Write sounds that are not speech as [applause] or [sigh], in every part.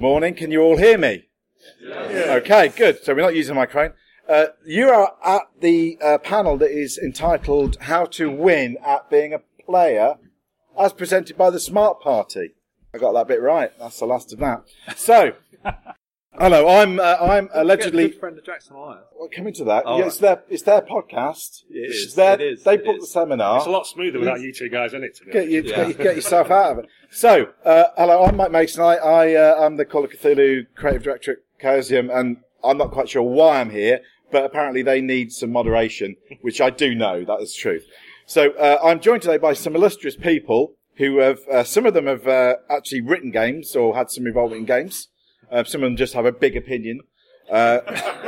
Good morning. Can you all hear me? Okay, good. So we're not using a microphone. Uh, you are at the uh, panel that is entitled "How to Win at Being a Player," as presented by the Smart Party. I got that bit right. That's the last of that. So, hello. I'm uh, I'm allegedly Good friend of Jackson Wire. well, coming to that. Oh, yeah, it's their it's their podcast. It It's their, it is. They it booked is. the seminar. It's a lot smoother without you two guys in it. To Get, you, Yeah. get, get yourself out of it. So, uh, hello, I'm Mike Mason. I, I uh, am the Call of Cthulhu creative director at Chaosium, and I'm not quite sure why I'm here, but apparently they need some moderation, which I do know that is the truth. So, uh, I'm joined today by some illustrious people who have, uh, some of them have uh, actually written games or had some involvement in games. Uh, some of them just have a big opinion. Uh,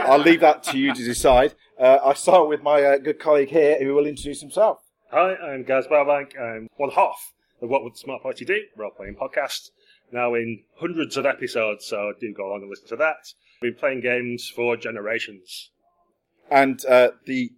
I'll leave that to you to decide. Uh, I start with my uh, good colleague here, who will introduce himself. Hi, I'm Gaz Barbank. I'm one half of What Would the Smart Party Do? Role playing podcast. Now in hundreds of episodes, so do go along and listen to that. We've been playing games for generations. And uh, the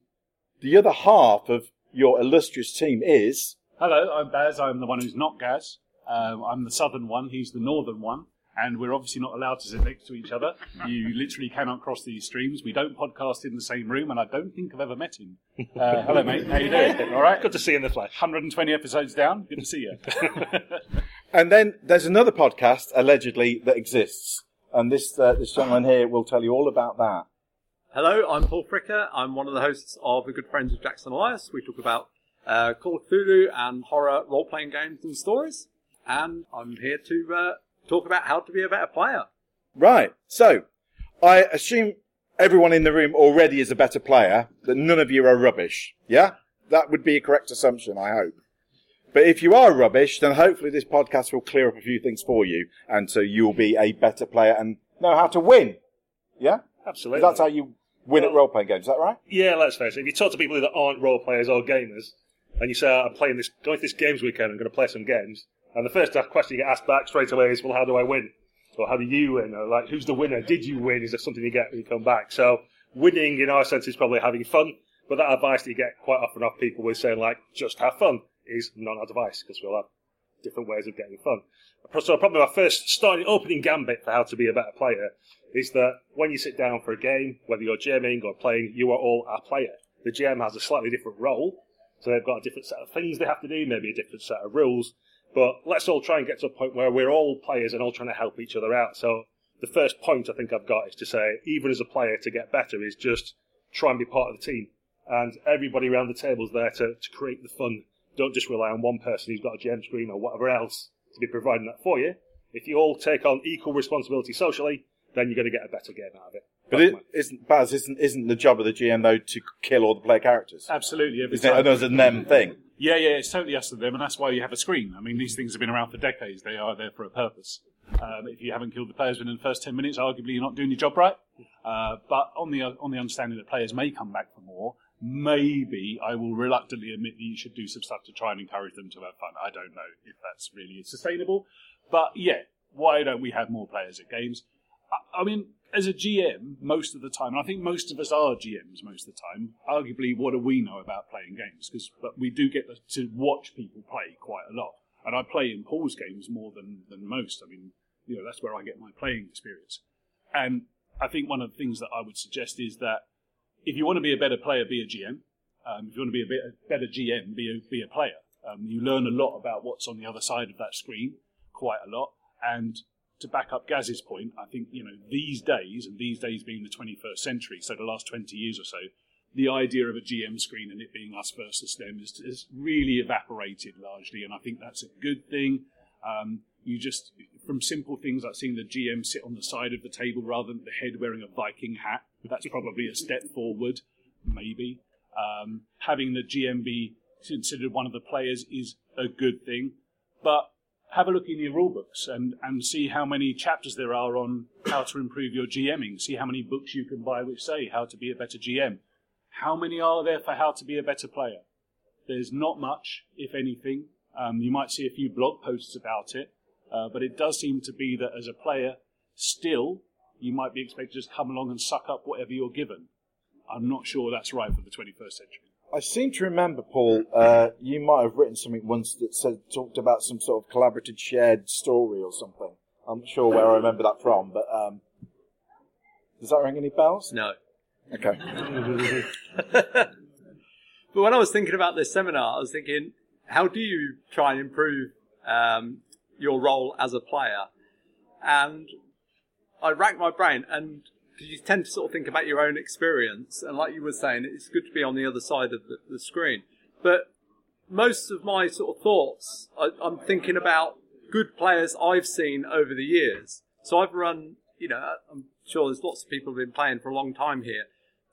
the other half of your illustrious team is Hello, I'm Baz. I'm the one who's not Gaz. Um, I'm the southern one. He's the northern one. And we're obviously not allowed to sit next to each other. [laughs] You literally cannot cross these streams. We don't podcast in the same room, and I don't think I've ever met him. Uh, hello, mate. How you doing? [laughs] All right. Good to see you in the flesh. 120 episodes down. Good to see you. [laughs] and then there's another podcast allegedly that exists. And this uh, this gentleman here will tell you all about that. Hello, I'm Paul Fricker. I'm one of the hosts of the Good Friends of Jackson Elias. We talk about uh, Call of Cthulhu and horror role-playing games and stories. And I'm here to uh, talk about how to be a better player. Right. So I assume everyone in the room already is a better player, that none of you are rubbish. Yeah? That would be a correct assumption, I hope. But if you are rubbish, then hopefully this podcast will clear up a few things for you, and so you'll be a better player and know how to win. Yeah? Absolutely. That's how you win at role playing games, is that right? Yeah, let's face it. If you talk to people that aren't role players or gamers, and you say, I'm playing this, going to this games weekend, I'm going to play some games, and the first question you get asked back straight away is, well, how do I win? Or how do you win? Or like, who's the winner? Did you win? Is there something you get when you come back? So, winning in our sense is probably having fun, but that advice that you get quite often off people with saying, like, just have fun is not advice, because we'll have different ways of getting fun. So probably my first starting opening gambit for how to be a better player is that when you sit down for a game, whether you're GMing or playing, you are all a player. The GM has a slightly different role, so they've got a different set of things they have to do, maybe a different set of rules. But let's all try and get to a point where we're all players and all trying to help each other out. So the first point I think I've got is to say, even as a player, to get better is just try and be part of the team. And everybody around the table is there to, to create the fun. Don't just rely on one person who's got a GM screen or whatever else to be providing that for you. If you all take on equal responsibility socially, then you're going to get a better game out of it. But it isn't Baz isn't isn't the job of the GM though to kill all the player characters? Absolutely. Every Isn't it time. another them thing? Yeah, yeah, it's totally us and them, and that's why you have a screen. I mean, these things have been around for decades. They are there for a purpose. Um, if you haven't killed the players within the first ten minutes, arguably you're not doing your job right. Uh, but on the on the understanding that players may come back for more, maybe I will reluctantly admit that you should do some stuff to try and encourage them to have fun. I don't know if that's really sustainable, but yeah, why don't we have more players at games? I, I mean, as a GM, most of the time, and I think most of us are GMs most of the time. Arguably, what do we know about playing games? Because but we do get to watch people play quite a lot, and I play in Paul's games more than than most. I mean, you know, that's where I get my playing experience. And I think one of the things that I would suggest is that if you want to be a better player, be a GM. Um, if you want to be a, bit, a better GM, be a, be a player. Um, you learn a lot about what's on the other side of that screen, quite a lot. And to back up Gaz's point, I think you know these days, and these days being the 21st century, so the last 20 years or so, the idea of a GM screen and it being us versus them is, is really evaporated largely, and I think that's a good thing. Um, you just from simple things like seeing the GM sit on the side of the table rather than the head wearing a Viking hat. That's probably a step forward, maybe. Um, having the GM be considered one of the players is a good thing, but have a look in your rule books and, and see how many chapters there are on how to improve your GMing. See how many books you can buy which say how to be a better GM. How many are there for how to be a better player? There's not much, if anything. Um, you might see a few blog posts about it, uh, but it does seem to be that as a player, still, you might be expected to just come along and suck up whatever you're given. I'm not sure that's right for the 21st century. I seem to remember, Paul, uh, you might have written something once that said talked about some sort of collaborative shared story or something. I'm not sure where I remember that from, but um, does that ring any bells? No. Okay. [laughs] But when I was thinking about this seminar, I was thinking, how do you try and improve um, your role as a player? And I racked my brain, and 'cause you tend to sort of think about your own experience, and like you were saying, it's good to be on the other side of the, the screen. But most of my sort of thoughts, I, I'm thinking about good players I've seen over the years. So I've run, you know, I'm sure there's lots of people who've been playing for a long time here.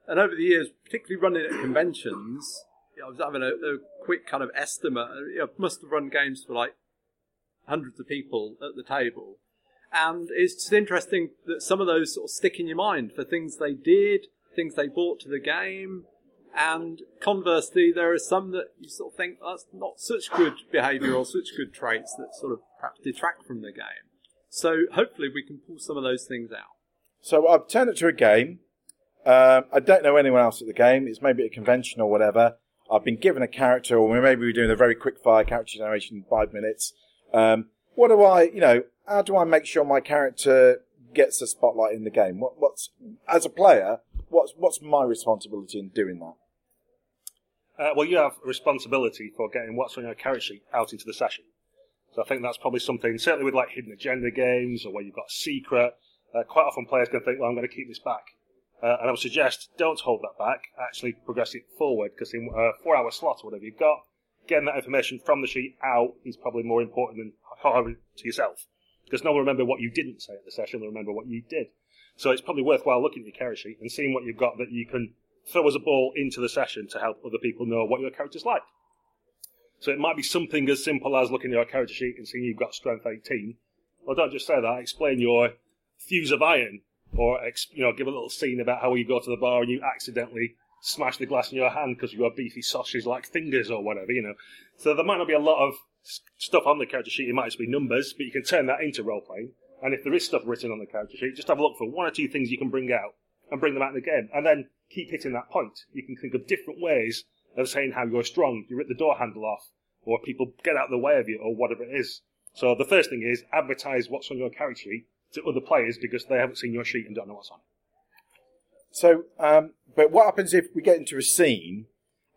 And over the years, particularly running at conventions, you know, I was having a, a quick kind of estimate. Know, must have run games for like hundreds of people at the table. And it's just interesting that some of those sort of stick in your mind for things they did, things they brought to the game. And conversely, there are some that you sort of think that's not such good behaviour or such good traits that sort of perhaps detract from the game. So hopefully we can pull some of those things out. So I've turned it to a game. Um, I don't know anyone else at the game. It's maybe a convention or whatever. I've been given a character, or maybe we're doing a very quick fire character generation in five minutes. Um, what do I, you know, how do I make sure my character gets a spotlight in the game? What, what's as a player, what's what's my responsibility in doing that? Uh, well, you have responsibility for getting what's on your character sheet out into the session. So I think that's probably something, certainly with like hidden agenda games or where you've got a secret, uh, quite often players can think, well, I'm going to keep this back. Uh, and I would suggest don't hold that back, actually progress it forward, because in a four hour slot or whatever you've got, getting that information from the sheet out is probably more important than harder to yourself. Because no one will remember what you didn't say at the session, they'll remember what you did. So it's probably worthwhile looking at your character sheet and seeing what you've got that you can throw as a ball into the session to help other people know what your character's like. So it might be something as simple as looking at your character sheet and seeing you've got strength 18. Well, don't just say that. Explain your fuse of iron, or you know, give a little scene about how you go to the bar and you accidentally smash the glass in your hand because you've beefy sausage like fingers or whatever. You know, so there might not be a lot of stuff on the character sheet. It might just be numbers, but you can turn that into role playing. And if there is stuff written on the character sheet, just have a look for one or two things you can bring out and bring them out in the game, and then keep hitting that point. You can think of different ways of saying how you're strong. You rip the door handle off, or people get out of the way of you, or whatever it is. So the first thing is advertise what's on your character sheet to other players because they haven't seen your sheet and don't know what's on it. So, um, but what happens if we get into a scene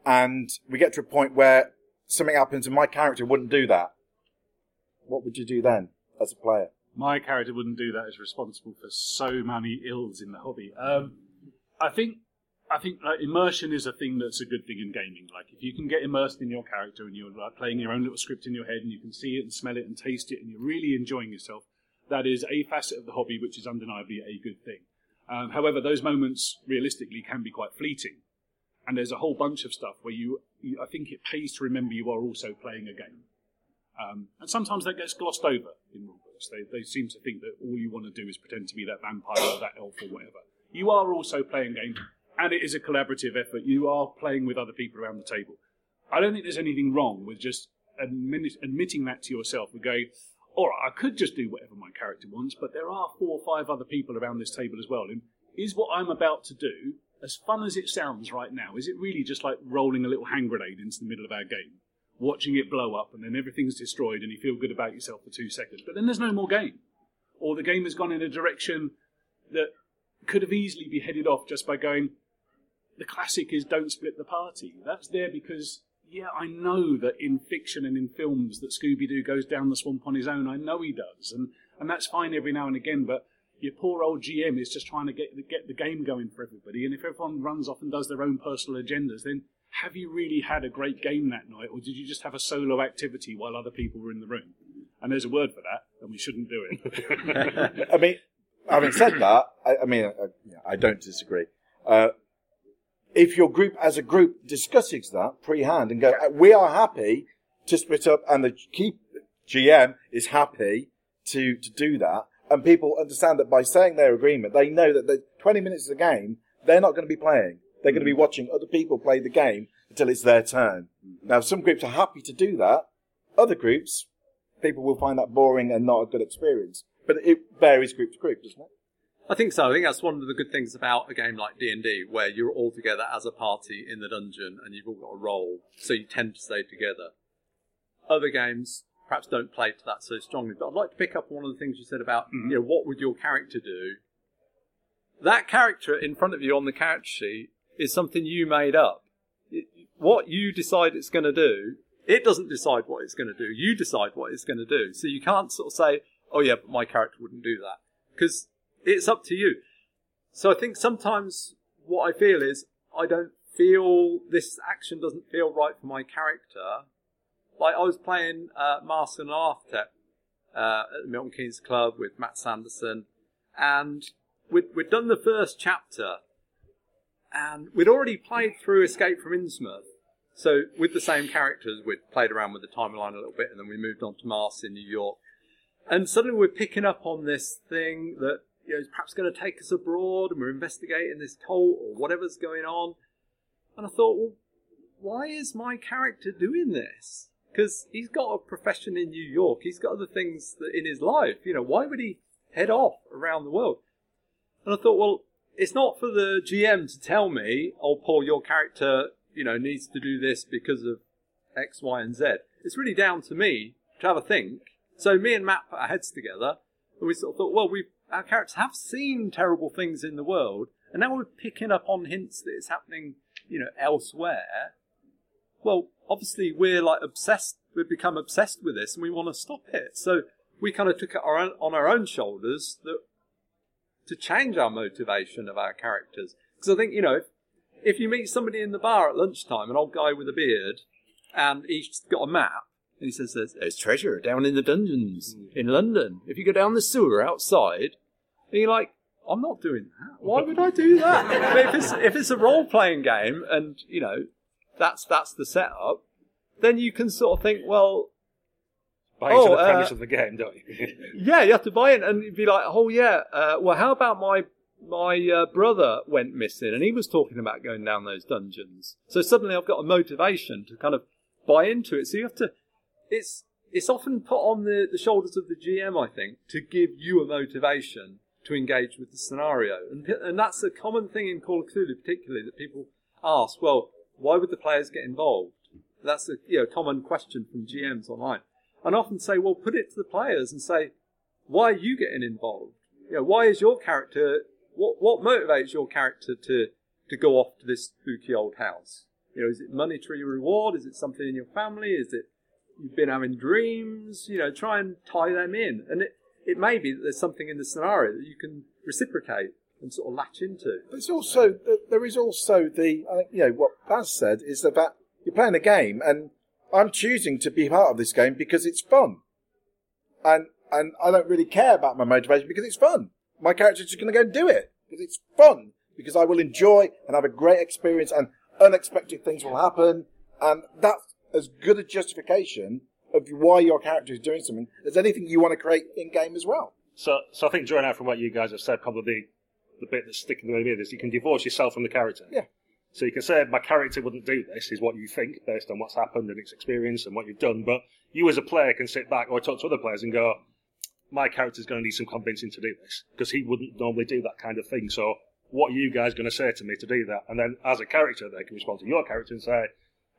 and we get to a point where something happens and my character wouldn't do that? What would you do then as a player? my character wouldn't do that. Is responsible for so many ills in the hobby. Um, I think I think like, immersion is a thing that's a good thing in gaming. Like if you can get immersed in your character and you're like, playing your own little script in your head and you can see it and smell it and taste it and you're really enjoying yourself, that is a facet of the hobby which is undeniably a good thing. Um, however, those moments realistically can be quite fleeting, and there's a whole bunch of stuff where you, you I think it pays to remember you are also playing a game. Um, and sometimes that gets glossed over in rulebooks. They, they seem to think that all you want to do is pretend to be that vampire or that elf or whatever. You are also playing a game, and it is a collaborative effort. You are playing with other people around the table. I don't think there's anything wrong with just admit, admitting that to yourself and going, all right, I could just do whatever my character wants, but there are four or five other people around this table as well. And is what I'm about to do, as fun as it sounds right now, is it really just like rolling a little hand grenade into the middle of our game? watching it blow up, and then everything's destroyed, and you feel good about yourself for two seconds. But then there's no more game, or the game has gone in a direction that could have easily be headed off just by going. The classic is don't split the party. That's there because yeah, I know that in fiction and in films that Scooby Doo goes down the swamp on his own. I know he does, and and that's fine every now and again. But your poor old GM is just trying to get get the game going for everybody, and if everyone runs off and does their own personal agendas, then have you really had a great game that night, or did you just have a solo activity while other people were in the room? And there's a word for that, and we shouldn't do it. [laughs] I mean, having said that, I, I mean, I, I don't disagree. Uh, if your group, as a group, discusses that pre-hand and go, "Uh, we are happy to split up, and the key GM is happy to to do that, and people understand that by saying their agreement, they know that the 20 minutes of the game, they're not going to be playing. They're going to be mm. watching other people play the game until it's their turn. Mm. Now, some groups are happy to do that. Other groups, people will find that boring and not a good experience. But it varies group to group, doesn't it? I think so. I think that's one of the good things about a game like D and D, where you're all together as a party in the dungeon and you've all got a role, so you tend to stay together. Other games, perhaps don't play to that so strongly. But I'd like to pick up on one of the things you said about Mhm. you know what would your character do. That character in front of you on the character sheet is something you made up. It, what you decide it's going to do, it doesn't decide what it's going to do. You decide what it's going to do. So you can't sort of say, "Oh yeah, but my character wouldn't do that," because it's up to you. So I think sometimes what I feel is I don't feel this action doesn't feel right for my character. Like I was playing uh, Master and Architect uh, at the Milton Keynes Club with Matt Sanderson, and we'd, we'd done the first chapter, and we'd already played through Escape from Innsmouth. So with the same characters, we'd played around with the timeline a little bit, and then we moved on to Mars in New York. And suddenly we're picking up on this thing that you know, is perhaps going to take us abroad, and we're investigating this cult or whatever's going on. And I thought, well, why is my character doing this? Because he's got a profession in New York. He's got other things that in his life. You know, why would he head off around the world? And I thought, well, it's not for the GM to tell me, oh, Paul, your character, you know, needs to do this because of X, Y, and Z. It's really down to me to have a think. So me and Matt put our heads together, and we sort of thought, well, we our characters have seen terrible things in the world, and now we're picking up on hints that it's happening, you know, elsewhere. Well, obviously we're like obsessed. We've become obsessed with this, and we want to stop it. So we kind of took it our own, on our own shoulders that to change our motivation of our characters. Because I think you know, if, if you meet somebody in the bar at lunchtime, an old guy with a beard, and he's got a map, and he says, "There's, there's treasure down in the dungeons mm. in London. If you go down the sewer outside," and you're like, "I'm not doing that. Why would I do that?" [laughs] if it's if it's a role playing game, and you know, that's that's the setup, then you can sort of think, well, Buy into Oh, the premise uh, of the game, don't you? [laughs] yeah, you have to buy it and you'd be like, oh yeah, uh, well, how about my my uh, brother went missing and he was talking about going down those dungeons. So suddenly I've got a motivation to kind of buy into it. So you have to, it's it's often put on the, the shoulders of the GM, I think, to give you a motivation to engage with the scenario. And, and that's a common thing in Call of Cthulhu, particularly, that people ask, well, why would the players get involved? That's a you know, common question from GMs online. And often say, well, put it to the players and say, why are you getting involved? You know, why is your character, what, what motivates your character to, to go off to this spooky old house? You know, is it monetary reward? Is it something in your family? Is it you've been having dreams? You know, try and tie them in. And it, it may be that there's something in the scenario that you can reciprocate and sort of latch into. But it's also um, there is also the I think you know what Baz said is that you're playing a game and I'm choosing to be part of this game because it's fun, and and I don't really care about my motivation because it's fun. My character's just going to go and do it because it's fun because I will enjoy and have a great experience and unexpected things will happen and that's as good a justification of why your character is doing something as anything you want to create in game as well. So, so I think drawing out from what you guys have said, probably the, the bit that's sticking to me is you can divorce yourself from the character. Yeah. So you can say my character wouldn't do this, is what you think based on what's happened and its experience and what you've done. But you as a player can sit back or talk to other players and go, my character's going to need some convincing to do this because he wouldn't normally do that kind of thing. So what are you guys going to say to me to do that? And then as a character, they can respond to your character and say,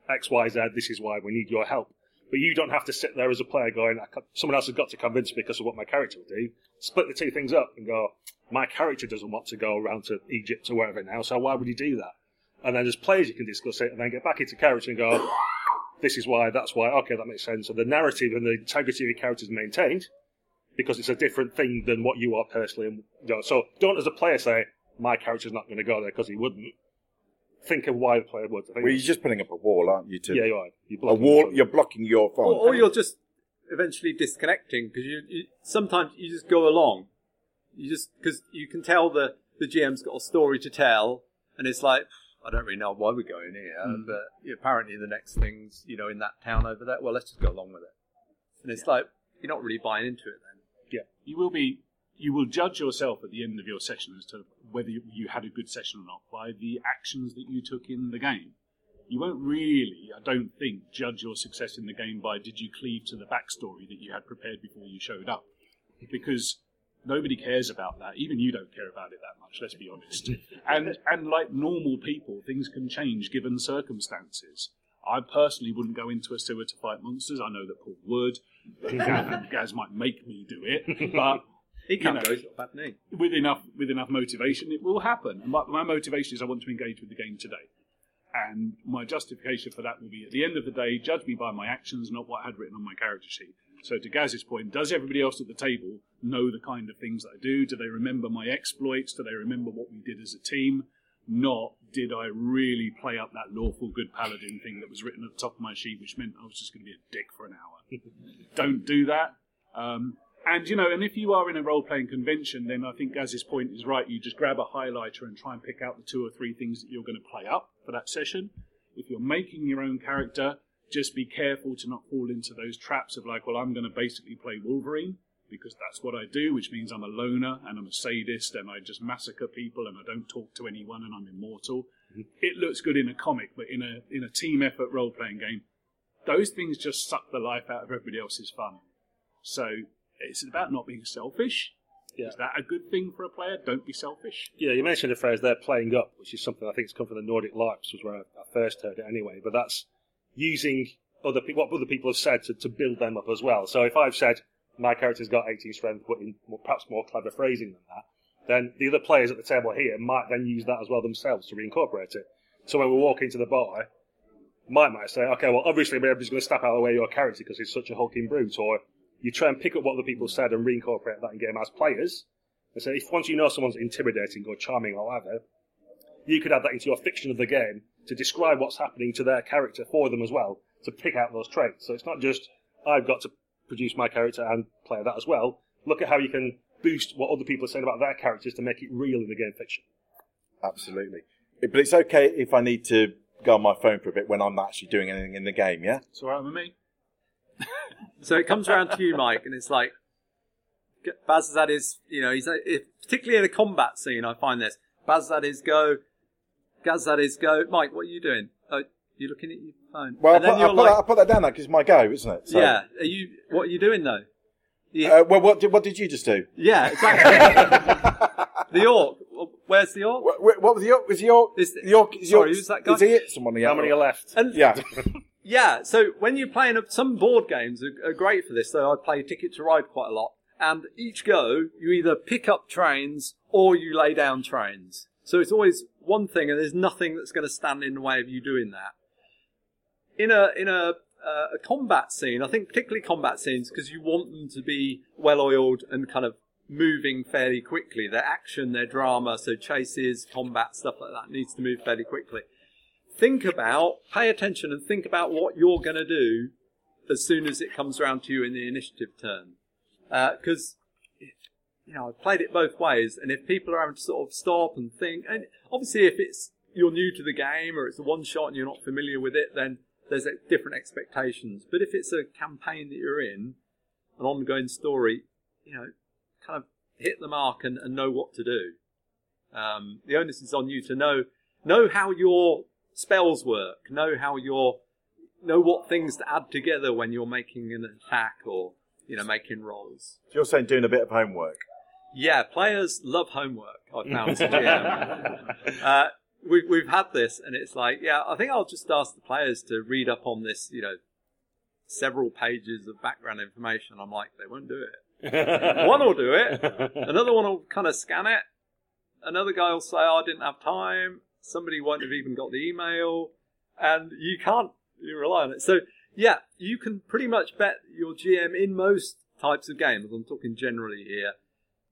X, Y, Z, this is why we need your help. But you don't have to sit there as a player going, "I someone else has got to convince me because of what my character will do. Split the two things up and go, my character doesn't want to go around to Egypt or wherever now, so why would he do that? And then as players, you can discuss it and then get back into character and go, this is why, that's why, okay, that makes sense. So the narrative and the integrity of your character is maintained because it's a different thing than what you are personally. And, you know, so don't as a player say, my character's not going to go there because he wouldn't. Think of why the player would. I think Well, you're just putting up a wall, aren't you? To yeah, you are. You're a blocking wall. You're blocking your fun. Or, or you're just eventually disconnecting because you, you sometimes you just go along. You just because you can tell the the GM's got a story to tell, and it's like I don't really know why we're going here, mm. but apparently the next thing's you know in that town over there. Well, let's just go along with it. And it's like you're not really buying into it then. Yeah, you will be you will judge yourself at the end of your session as to whether you, you had a good session or not by the actions that you took in the game. You won't really, I don't think, judge your success in the game by did you cleave to the backstory that you had prepared before you showed up, because nobody cares about that. Even you don't care about it that much. Let's be honest. [laughs] and and like normal people, things can change given circumstances. I personally wouldn't go into a sewer to fight monsters. I know that Paul would. Gaz, [laughs] Gaz might make me do it, [laughs] but He can't know. go. He's got a bad knee. with enough with enough motivation, it will happen. And my, my motivation is I want to engage with the game today, and my justification for that will be at the end of the day, judge me by my actions, not what I had written on my character sheet. So to Gaz's point, does everybody else at the table know the kind of things that I do? Do they remember my exploits? Do they remember what we did as a team? Not did I really play up that lawful good paladin thing that was written at the top of my sheet, which meant I was just going to be a dick for an hour. [laughs] Don't do that. Um, and you know, and if you are in a role playing convention, then I think Gaz's point is right. You just grab a highlighter and try and pick out the two or three things that you're going to play up for that session. If you're making your own character, just be careful to not fall into those traps of like, well, I'm going to basically play Wolverine because that's what I do, which means I'm a loner and I'm a sadist and I just massacre people and I don't talk to anyone and I'm immortal. Mm-hmm. It looks good in a comic, but in a in a team effort role playing game, those things just suck the life out of everybody else's fun. So it's about not being selfish. Yeah. Is that a good thing for a player? Don't be selfish. Yeah, you mentioned the phrase "they're playing up," which is something I think has come from the Nordic Lights, was where I first heard it anyway. But that's using other pe- what other people have said to, to build them up as well. So if I've said my character's got 18 strength, but in more, perhaps more clever phrasing than that, then the other players at the table here might then use that as well themselves to reincorporate it. So when we walk into the bar, Mike might say, "Okay, well, obviously everybody's going to step out of the way of your character because he's such a hulking brute," or you try and pick up what other people said and reincorporate that in game as players. And so if once you know someone's intimidating or charming or whatever, you could add that into your fiction of the game to describe what's happening to their character for them as well, to pick out those traits. So it's not just, I've got to produce my character and play that as well. Look at how you can boost what other people are saying about their characters to make it real in the game fiction. Absolutely. But it's okay if I need to go on my phone for a bit when I'm actually doing anything in the game, yeah? It's all right with me. [laughs] So it comes around to you, Mike, and it's like Bazazad is, you know, he's it, particularly in a combat scene. I find this Bazazad is go, Gazad is go. Mike, what are you doing? Oh, you're looking at your phone. Well, I put, then I, you're put like, that, I put that down there because it's my go, isn't it? So- yeah. Are you? What are you doing though? You- Uh, well, what did, what did you just do? yeah, exactly. [laughs] the orc. Where's the orc? What, what was the York? Was the York? Is- the York is sorry, York, who's that guy? Is he it? Someone How many are left? And Yeah. [laughs] Yeah, so when you're playing, some board games are, are great for this. So I play Ticket to Ride quite a lot. And each go, you either pick up trains or you lay down trains. So it's always one thing, and there's nothing that's going to stand in the way of you doing that. In a in a uh, a combat scene, I think particularly combat scenes, because you want them to be well oiled and kind of moving fairly quickly. Their action, their drama, so chases, combat, stuff like that needs to move fairly quickly think about, pay attention and think about what you're going to do as soon as it comes around to you in the initiative turn. Because, you know, I've played it both ways, and if people are having to sort of stop and think, and obviously if it's you're new to the game or it's a one shot and you're not familiar with it, then there's different expectations. But if it's a campaign that you're in, an ongoing story, you know, kind of hit the mark and, and know what to do. Um, the onus is on you to know know how your spells work, know how your know what things to add together when you're making an attack or you know making rolls. You're saying doing a bit of homework. Yeah, players love homework. I've found as a GM. uh, we, we've had this, and it's like, yeah, I think I'll just ask the players to read up on this, you know, several pages of background information. I'm like, they won't do it. [laughs] One will do it. Another one will kind of scan it. Another guy will say, oh, I didn't have time. Somebody won't have even got the email. And you can't you rely on it. So, yeah, you can pretty much bet your GM in most types of games. I'm talking generally here.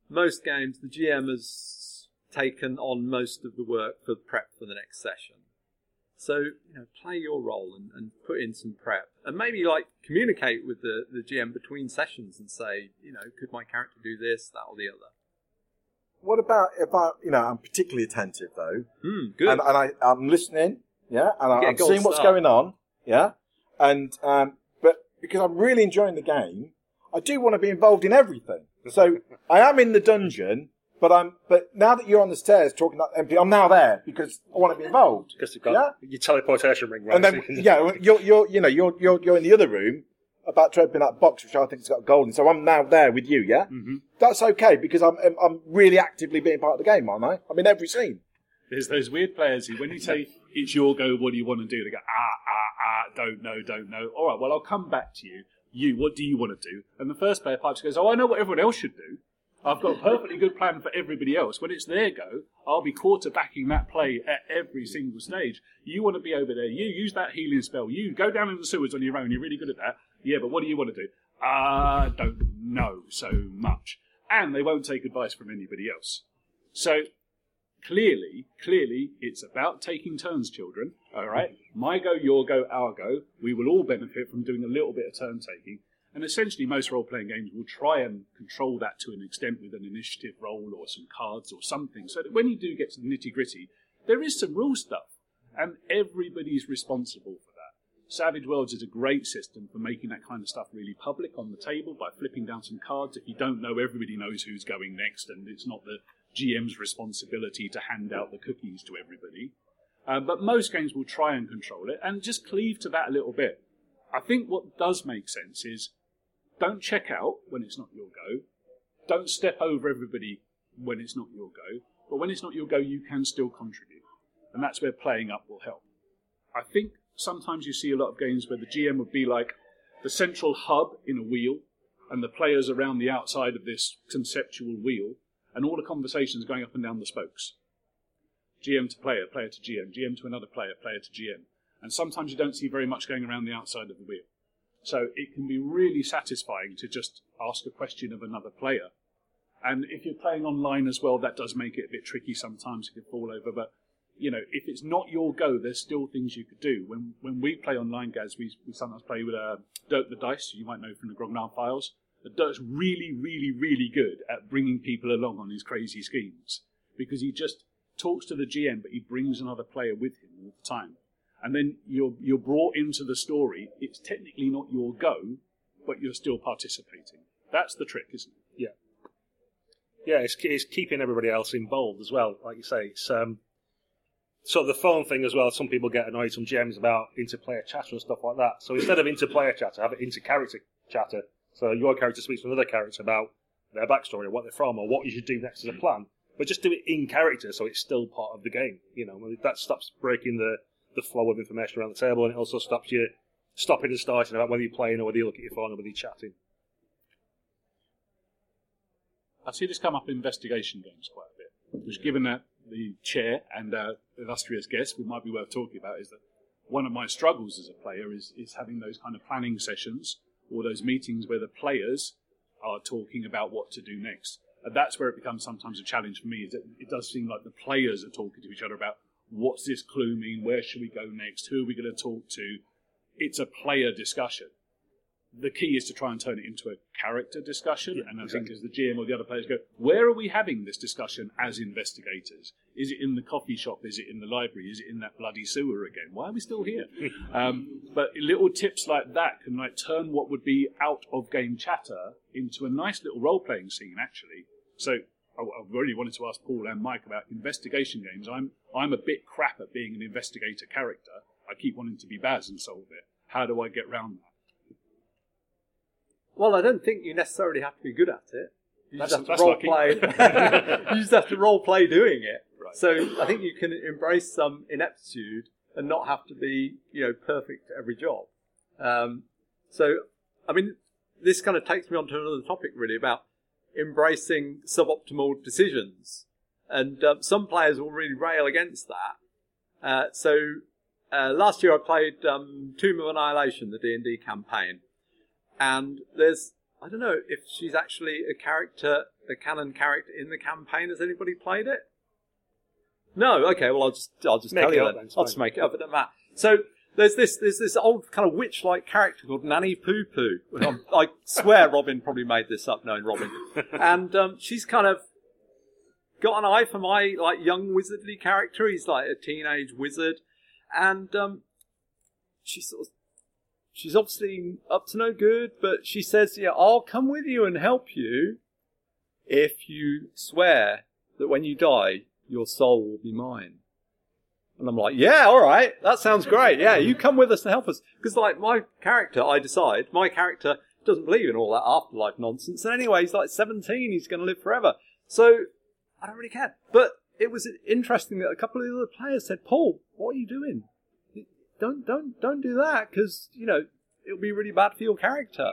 Most games, the GM has taken on most of the work for prep for the next session. So, you know, play your role and, and put in some prep. And maybe, like, communicate with the, the GM between sessions and say, you know, could my character do this, that, or the other? What about about you know, I'm particularly attentive though, Hmm, good. and, and I, I'm listening, yeah, and I, I'm seeing what's going on, yeah, and um, but because I'm really enjoying the game, I do want to be involved in everything. So I am in the dungeon, but I'm, but now that you're on the stairs talking about empty, I'm now there because I want to be involved. Because you've got Yeah. your teleportation ring, right? And so then, you can- yeah, you're, you're, you know, you're, you're, you're in the other room about to open that box, which I think's got gold in. So I'm now there with you, yeah? Mm-hmm. That's okay because I'm, I'm, I'm really actively being part of the game, aren't I? I'm in every scene. There's those weird players who, when you say it's your go, what do you want to do? They go ah ah ah. don't know, don't know. All right, well, I'll come back to you. You, what do you want to do? And the first player pipes goes, oh, I know what everyone else should do. I've got a perfectly good plan for everybody else. When it's their go, I'll be quarterbacking that play at every single stage. You want to be over there. You use that healing spell. You go down in the sewers on your own. You're really good at that. Yeah, but what do you want to do? I don't know so much. And they won't take advice from anybody else. So clearly, clearly, it's about taking turns, children. All right, my go, your go, our go. We will all benefit from doing a little bit of turn taking. And essentially, most role playing games will try and control that to an extent with an initiative roll or some cards or something, so that when you do get to the nitty gritty, there is some rule stuff, and everybody's responsible for that. Savage Worlds is a great system for making that kind of stuff really public on the table by flipping down some cards. If you don't know, everybody knows who's going next, and it's not the GM's responsibility to hand out the cookies to everybody. Um, but most games will try and control it and just cleave to that a little bit. I think what does make sense is don't check out when it's not your go. Don't step over everybody when it's not your go. But when it's not your go, you can still contribute. And that's where playing up will help. I think sometimes you see a lot of games where the GM would be like the central hub in a wheel, and the players around the outside of this conceptual wheel, and all the conversations going up and down the spokes. GM to player, player to GM, GM to another player, player to GM. And sometimes you don't see very much going around the outside of the wheel. So it can be really satisfying to just ask a question of another player. And if you're playing online as well, that does make it a bit tricky sometimes. It can fall over. But, you know, if it's not your go, there's still things you could do. When when we play online, Gaz, we, we sometimes play with uh, Dirk the Dice, you might know from the Grognard files. Dirk's really, really, really good at bringing people along on his crazy schemes because he just talks to the GM, but he brings another player with him all the time and then you're you're brought into the story. It's technically not your go, but you're still participating. That's the trick, isn't it? Yeah. Yeah, it's, it's keeping everybody else involved as well. Like you say, it's um, sort of the phone thing as well. Some people get annoyed, some GMs about interplayer chatter and stuff like that. So instead of interplayer chatter, have it inter-character chatter. So your character speaks to another character about their backstory, or what they're from, or what you should do next as a plan. But just do it in character, so it's still part of the game. You know, that stops breaking the the flow of information around the table, and it also stops you stopping and starting about whether you're playing or whether you look at your phone or whether you're chatting. I see this come up in investigation games quite a bit, which, given that the chair and our illustrious guest, we might be worth talking about, is that one of my struggles as a player is, is having those kind of planning sessions or those meetings where the players are talking about what to do next. And that's where it becomes sometimes a challenge for me. Is that it does seem like the players are talking to each other about what's this clue mean? Where should we go next? Who are we going to talk to? It's a player discussion. The key is to try and turn it into a character discussion. Yeah, and I exactly. think as the GM or the other players go, where are we having this discussion as investigators? Is it in the coffee shop? Is it in the library? Is it in that bloody sewer again? Why are we still here? [laughs] um, but little tips like that can like turn what would be out of game chatter into a nice little role playing scene actually. So I, I really wanted to ask Paul and Mike about investigation games. I'm I'm a bit crap at being an investigator character. I keep wanting to be Baz and solve it. How do I get round that? Well, I don't think you necessarily have to be good at it. You just have to role lucky. play. [laughs] [laughs] you just have to role play doing it. Right. So I think you can embrace some ineptitude and not have to be, you know, perfect at every job. Um, so, I mean, this kind of takes me on to another topic really about embracing suboptimal decisions. And um, some players will really rail against that. Uh, so uh, last year I played um, Tomb of Annihilation, the D and D campaign, and there's I don't know if she's actually a character, a canon character in the campaign. Has anybody played it? No. Okay. Well, I'll just I'll just Make tell you up that. then, I'll just make it up. It doesn't matter. So there's this there's this old kind of witch-like character called Nanny Pu'pu. I swear Robin probably made this up, knowing Robin. And um, she's kind of got an eye for my like young wizardly character. He's like a teenage wizard, and um, she's sort of she's obviously up to no good. But she says, "Yeah, I'll come with you and help you if you swear that when you die, your soul will be mine." And I'm like, "Yeah, all right, that sounds great. Yeah, you come with us and help us." Because like my character, I decide my character doesn't believe in all that afterlife nonsense. And anyway, he's like 17. He's going to live forever. So I don't really care. But it was interesting that a couple of the other players said, Paul, what are you doing? don't don't don't do that because you know it'll be really bad for your character.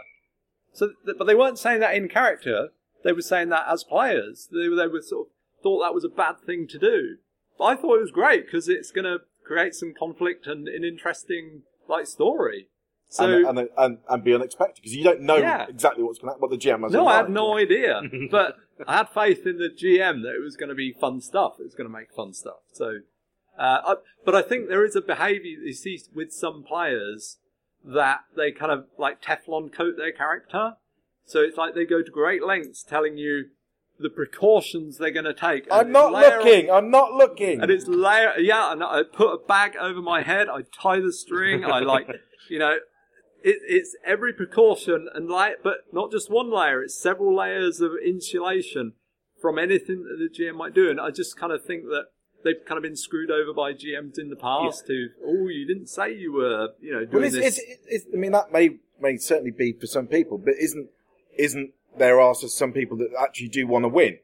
So, but they weren't saying that in character. They were saying that as players. They were they were sort of thought that was a bad thing to do. But I thought it was great because it's going to create some conflict and an interesting like story. So and, and, and, and be unexpected because you don't know Yeah. exactly what's going to happen. What the GM has. no, I had mind. no idea. [laughs] but I had faith in the GM that it was going to be fun stuff. It was going to make fun stuff. So, uh, I, but I think there is a behaviour you see with some players that they kind of like Teflon coat their character. So it's like they go to great lengths telling you the precautions they're going to take. and I'm not layer on- looking. I'm not looking. and it's layer, yeah. And I put a bag over my head. I tie the string. I like, [laughs] you know, it, it's every precaution and like, but not just one layer. It's several layers of insulation from anything that the GM might do. And I just kind of think that they've kind of been screwed over by GMs in the past who, oh, you didn't say you were, you know, doing Well, it's, this. it's, it's, I mean, that may may certainly be for some people, but isn't isn't there are also some people that actually do want to win?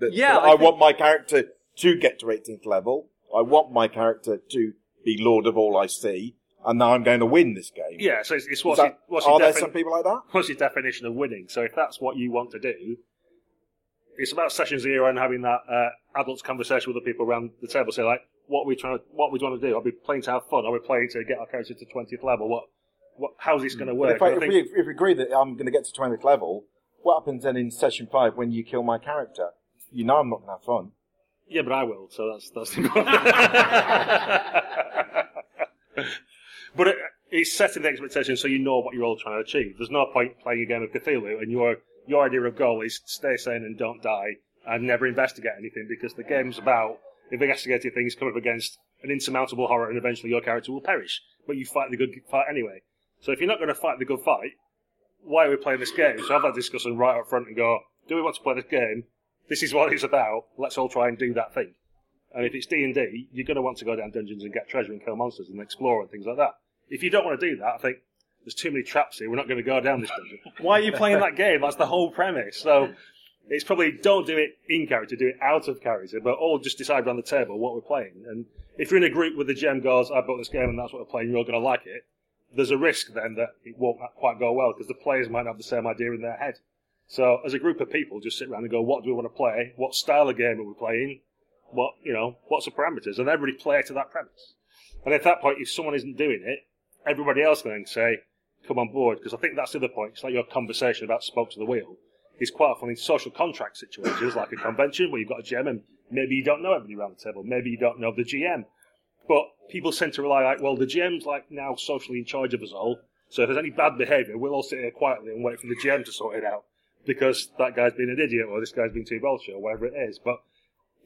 That, Yeah, that I I, think- want my character to get to 18th level. I want my character to be lord of all I see, and now I'm going to win this game. Yeah, so it's, it's what's, that- your, what's, are your there some people like that? what's your definition of winning? So if that's what you want to do, it's about session zero and having that uh, adults conversation with the people around the table. Say like, what are we trying to, what we want to do? Are we playing to have fun? Are we playing to get our character to twentieth level? What, what, how's this going to mm. work? if, I, I if, think- we, if we agree that I'm going to get to 20th level, what happens then in session five when you kill my character? You know I'm not going to have fun. Yeah, but I will. So that's that's. the [laughs] but it, it's setting the expectation so you know what you're all trying to achieve. There's no point playing a game of Cthulhu and your your idea of goal is stay sane and don't die and never investigate anything because the game's about investigating things coming up against an insurmountable horror and eventually your character will perish. But you fight the good fight anyway. So if you're not going to fight the good fight, why are we playing this game? So have that discussion right up front and go, do we want to play this game? This is what it's about. Let's all try and do that thing. And if it's D and D, you're going to want to go down dungeons and get treasure and kill monsters and explore and things like that. If you don't want to do that, I think there's too many traps here. We're not going to go down this dungeon. Why are you playing that game? That's the whole premise. So it's probably don't do it in character, do it out of character, but all just decide around the table what we're playing. And if you're in a group with the GM goes, I bought this game and that's what we're playing, you're all going to like it. There's a risk then that it won't quite go well because the players might not have the same idea in their head. So as a group of people, just sit around and go, what do we want to play? What style of game are we playing? What you know, what's the parameters? And everybody play to that premise. And at that point, if someone isn't doing it, everybody else can then say, come on board. Because I think that's the other point. It's like your conversation about spoke to the wheel It's quite often in social contract situations, like a convention where you've got a GM and maybe you don't know everybody around the table. Maybe you don't know the GM. But people tend to rely like, well, the GM's like now socially in charge of us all. So if there's any bad behaviour, we'll all sit here quietly and wait for the GM to sort it out because that guy's been an idiot or this guy's been too belchy or whatever it is. But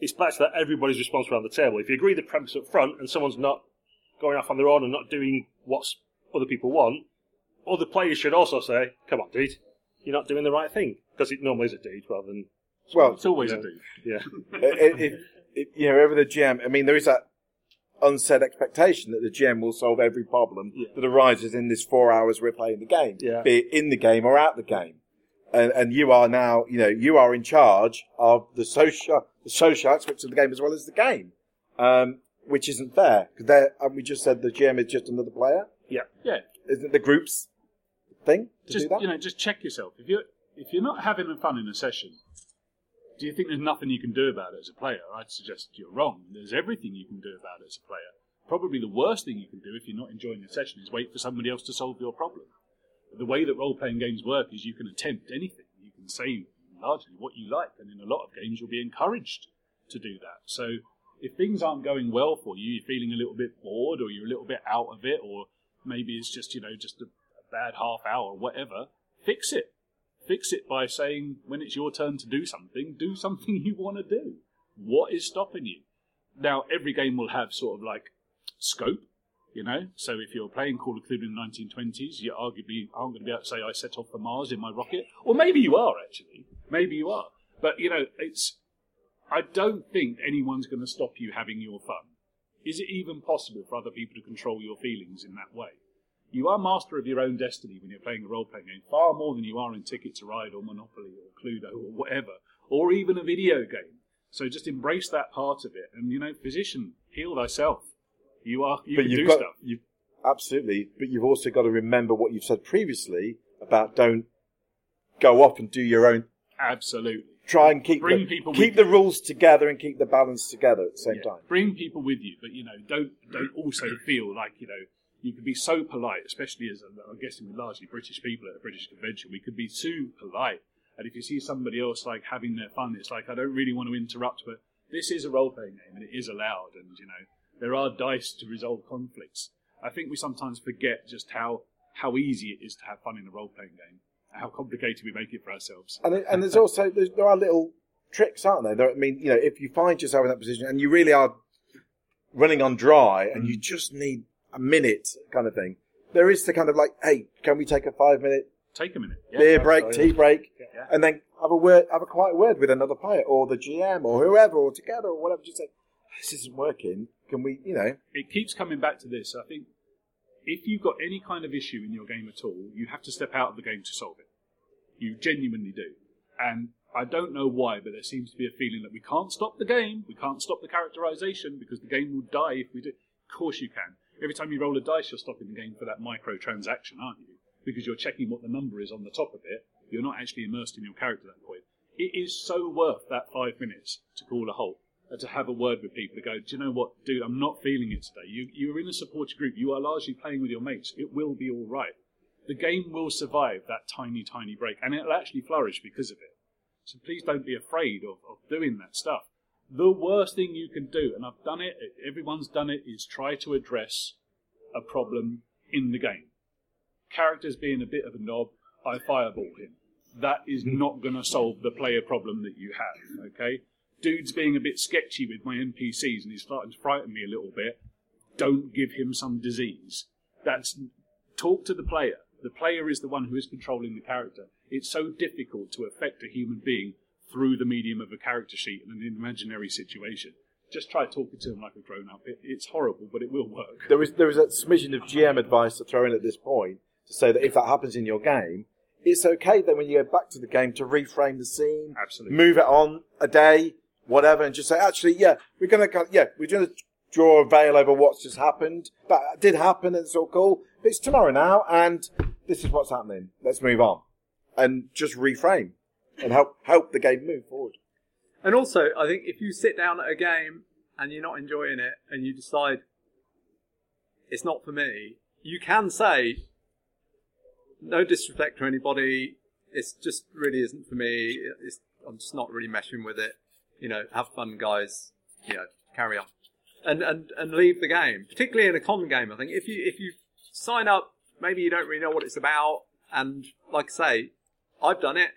it's back to that everybody's responsible around the table. If you agree the premise up front and someone's not going off on their own and not doing what other people want, other players should also say, come on, dude, you're not doing the right thing. Because it normally is a dude rather than, Well, It's always Yeah. a dude. yeah. if, if, if, you know, over the GM, I mean, there is that unsaid expectation that the GM will solve every problem Yeah. that arises in this four hours we're playing the game, Yeah. be it in the game or out the game. And, and you are now, you know, you are in charge of the social, the social aspects of the game as well as the game, um, which isn't fair because there, and we just said the GM is just another player. Yeah. Yeah, Isn't the group's thing to just do that? you know, just check yourself. If you're if you're not having fun in a session, do you think there's nothing you can do about it as a player? I'd suggest you're wrong. There's everything you can do about it as a player. Probably the worst thing you can do if you're not enjoying the session is wait for somebody else to solve your problem. The way that role playing games work is you can attempt anything. You can say largely what you like, and in a lot of games you'll be encouraged to do that. So if things aren't going well for you, you're feeling a little bit bored, or you're a little bit out of it, or maybe it's just you know just a, a bad half hour, or whatever. Fix it. Fix it by saying when it's your turn to do something, do something [laughs] you want to do. What is stopping you? Now every game will have sort of like scope, you know. So if you're playing Call of Cthulhu in the 1920s, you arguably aren't going to be able to say I set off for Mars in my rocket, or maybe you are actually. Maybe you are, but you know it's I don't think anyone's going to stop you having your fun. Is it even possible for other people to control your feelings in that way? You are master of your own destiny when you're playing a role playing game, far more than you are in Ticket to Ride or Monopoly or Cluedo or whatever, or even a video game. So just embrace that part of it. And, you know, physician, heal thyself. You are you but can you've do got stuff. you absolutely, but you've also got to remember what you've said previously about don't go off and do your own. Absolutely. Try and keep Bring the, people keep the you. rules together and keep the balance together at the same Yeah. time. Bring people with you, but you know, don't don't also feel like you know you can be so polite, especially as um, I'm guessing with largely British people at a British convention. We could be too polite, and if you see somebody else like having their fun, it's like I don't really want to interrupt, but this is a role playing game and it is allowed, and you know there are dice to resolve conflicts. I think we sometimes forget just how how easy it is to have fun in a role playing game, how complicated we make it for ourselves. And, and there's also there's, there are little tricks, aren't there? there? I mean, you know, if you find yourself in that position and you really are running on dry and you mm. just need a minute, kind of thing, there is the kind of like, hey, can we take a five minute Take a minute. Yeah. beer break, tea break, Yeah. and then have a word, have a quiet word with another player or the GM or whoever or together or whatever. Just say, this isn't working. Can we, you know, it keeps coming back to this. I think if you've got any kind of issue in your game at all, you have to step out of the game to solve it. You genuinely do. And I don't know why, but there seems to be a feeling that we can't stop the game, we can't stop the characterization because the game will die if we do. Of course you can. Every time you roll a dice, you're stopping the game for that microtransaction, aren't you? Because you're checking what the number is on the top of it. You're not actually immersed in your character at that point. It is so worth that five minutes to call a halt and to have a word with people to go, do you know what, dude, I'm not feeling it today. You, you're in a supportive group. You are largely playing with your mates. It will be all right. The game will survive that tiny, tiny break, and it'll actually flourish because of it. So please don't be afraid of, of doing that stuff. The worst thing you can do, and I've done it, everyone's done it, is try to address a problem in the game. Characters being a bit of a knob, I fireball him. That is hmm. not going to solve the player problem that you have, okay? Dude's being a bit sketchy with my NPCs and he's starting to frighten me a little bit. Don't give him some disease. That's talk to the player. The player is the one who is controlling the character. It's so difficult to affect a human being through the medium of a character sheet in an imaginary situation. Just try talking to them like a grown up. It, it's horrible, but it will work. there is there is a smidgen of GM advice to throw in at this point to say that if that happens in your game, it's okay then when you go back to the game to reframe the scene, Absolutely. move it on a day, whatever, and just say, actually, yeah, we're gonna, yeah, we're gonna draw a veil over what's just happened. But it did happen, and it's all cool. But it's tomorrow now, and this is what's happening. Let's move on, and just reframe and help help the game move forward. And also, I think if you sit down at a game and you're not enjoying it and you decide it's not for me, you can say, no disrespect to anybody, it's just really isn't for me. It's, I'm just not really meshing with it. You know, have fun, guys. You know, carry on, and and and leave the game. Particularly in a con game, I think if you if you sign up, maybe you don't really know what it's about, and like I say, I've done it.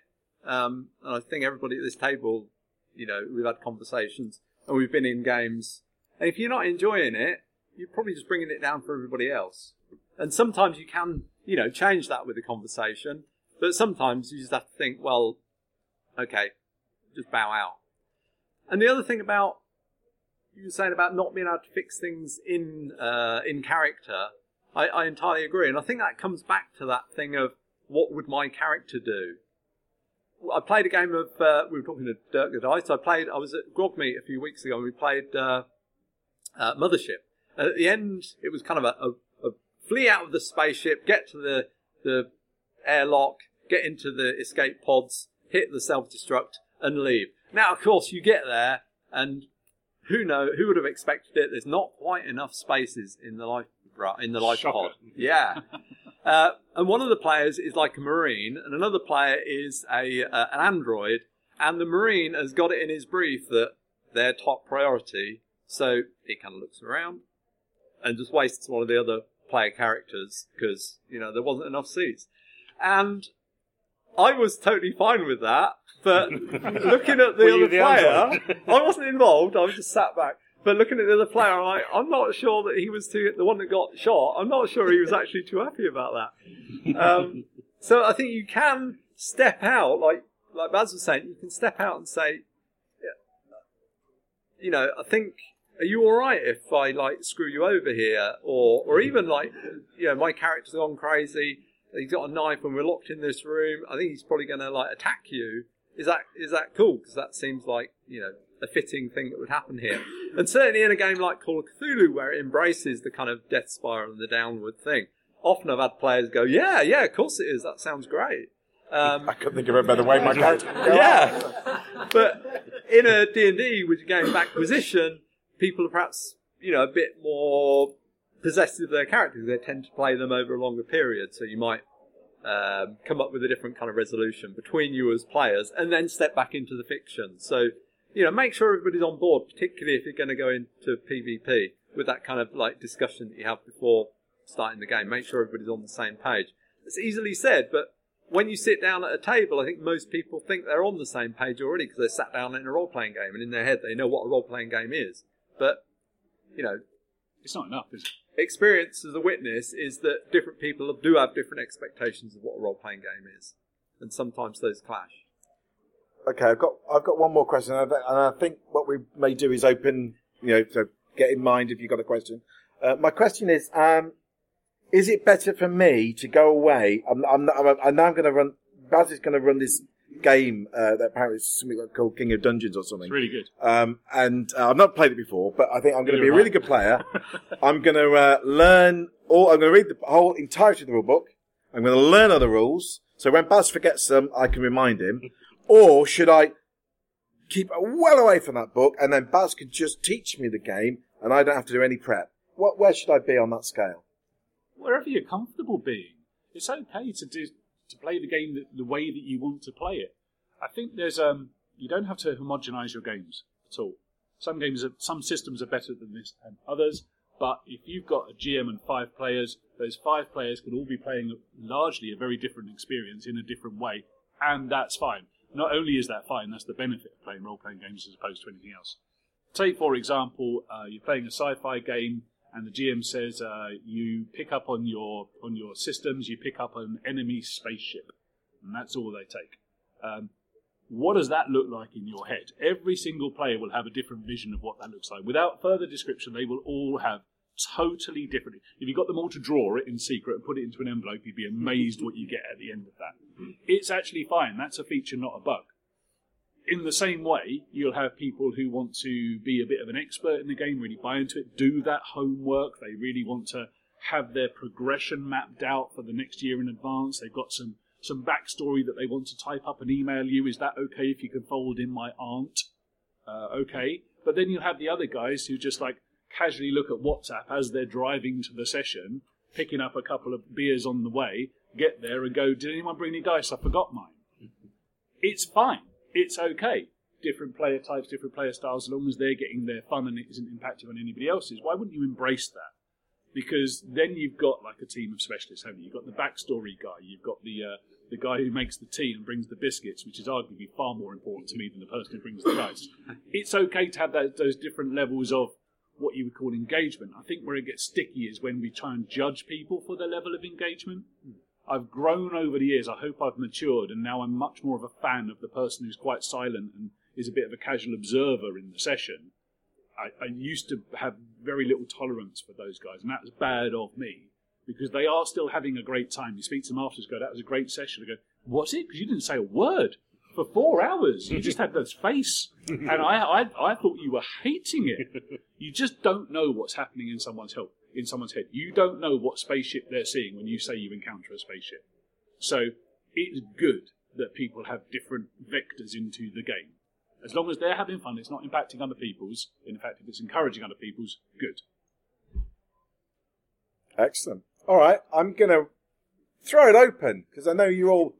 Um, and I think everybody at this table, you know, we've had conversations and we've been in games. And if you're not enjoying it, you're probably just bringing it down for everybody else. And sometimes you can, you know, change that with the conversation. But sometimes you just have to think, well, okay, just bow out. And the other thing about you were saying about not being able to fix things in uh, in character, I, I entirely agree, and I think that comes back to that thing of what would my character do. I played a game of. Uh, we were talking to Dirk Godice. I played. I was at Grogmeet a few weeks ago, and we played uh, uh, Mothership. And at the end, it was kind of a, a, a flee out of the spaceship, get to the the airlock, get into the escape pods, hit the self destruct, and leave. Now, of course, you get there, and who know who would have expected it? There's not quite enough spaces in the life in the life Shocker. pod. Yeah. [laughs] Uh, and one of the players is like a marine, and another player is a uh, an android. And the marine has got it in his brief that they're top priority, so he kind of looks around and just wastes one of the other player characters because you know there wasn't enough seats. And I was totally fine with that, but [laughs] looking at the Were other the player, android? I wasn't involved. I was just sat back. But looking at the other player, I'm like, I'm not sure that he was too, the one that got shot. I'm not sure he was actually too happy about that. Um, [laughs] so I think you can step out, like like Baz was saying, you can step out and say, you know, I think, are you all right if I like screw you over here, or or even like, you know, my character's gone crazy. He's got a knife and we're locked in this room. I think he's probably going to like attack you. Is that is that cool? Because that seems like you know a fitting thing that would happen here. And certainly in a game like Call of Cthulhu, where it embraces the kind of death spiral and the downward thing, often I've had players go, "Yeah, yeah, of course it is. That sounds great." Um, [laughs] I couldn't think of a better way my character could go out. yeah, but in a D and D a game of acquisition, people are perhaps you know a bit more possessive of their characters. They tend to play them over a longer period, so you might um, come up with a different kind of resolution between you as players, and then step back into the fiction. So you know, make sure everybody's on board, particularly if you're going to go into PvP with that kind of like discussion that you have before starting the game. Make sure everybody's on the same page. It's easily said, but when you sit down at a table, I think most people think they're on the same page already because they sat down in a role playing game and in their head they know what a role playing game is. But, you know, It's not enough, is it? experience as a witness is that different people do have different expectations of what a role playing game is. And sometimes those clash. Okay, I've got I've got one more question, and I, think what we may do is open, you know, so get in mind if you've got a question. Uh, my question is, um, is it better for me to go away? I'm, I'm, I'm, I'm now going to run. Baz is going to run this game uh, that apparently is something called King of Dungeons or something. It's really good. Um, and uh, I've not played it before, but I think I'm going to be a really good player. [laughs] I'm going to uh, learn all. I'm going to read the whole entirety of the rule book. I'm going to learn other rules, so when Baz forgets them, I can remind him. Or should I keep well away from that book, and then Baz can just teach me the game, and I don't have to do any prep? What, where should I be on that scale? Wherever you're comfortable being, it's okay to do to play the game the, the way that you want to play it. I think there's um you don't have to homogenize your games at all. Some games are, some systems are better than this and others, but if you've got a GM and five players, those five players can all be playing largely a very different experience in a different way, and that's fine. Not only is that fine, that's the benefit of playing role-playing games as opposed to anything else. Take, for example, uh, you're playing a sci-fi game, and the GM says uh, you pick up on your on your systems, you pick up an enemy spaceship, and that's all they take. Um, what does that look like in your head? Every single player will have a different vision of what that looks like. Without further description, they will all have totally different. If you got them all to draw it in secret and put it into an envelope, you'd be amazed what you get at the end of that. It's actually fine. That's a feature, not a bug. In the same way, you'll have people who want to be a bit of an expert in the game, really buy into it, do that homework. They really want to have their progression mapped out for the next year in advance. They've got some some backstory that they want to type up and email you. Is that okay if you can fold in my aunt? Uh, okay. But then you'll have the other guys who just like casually look at WhatsApp as they're driving to the session, picking up a couple of beers on the way, get there and go, Did anyone bring any dice? I forgot mine. [laughs] It's fine. It's okay. Different player types, different player styles, as long as they're getting their fun and it isn't impacting on anybody else's. Why wouldn't you embrace that? Because then you've got like a team of specialists, haven't you? You've got the backstory guy, you've got the uh, the guy who makes the tea and brings the biscuits, which is arguably far more important to me than the person who brings the dice. [laughs] It's okay to have those, those different levels of what you would call engagement. I think where it gets sticky is when we try and judge people for their level of engagement. I've grown over the years. I hope I've matured, and now I'm much more of a fan of the person who's quite silent and is a bit of a casual observer in the session. I, I used to have very little tolerance for those guys, and that was bad of me because they are still having a great time. You speak to them afterwards, go, "That was a great session." Go, "Was it?" Because you didn't say a word for four hours. You just had this [laughs] face, and I, I, I thought you were hating it. You just don't know what's happening in someone's head. In someone's head, you don't know what spaceship they're seeing when you say you encounter a spaceship. So it's good that people have different vectors into the game. As long as they're having fun, it's not impacting other people's. In fact, if it's encouraging other people's, good. Excellent. All right, I'm going to throw it open because I know you're all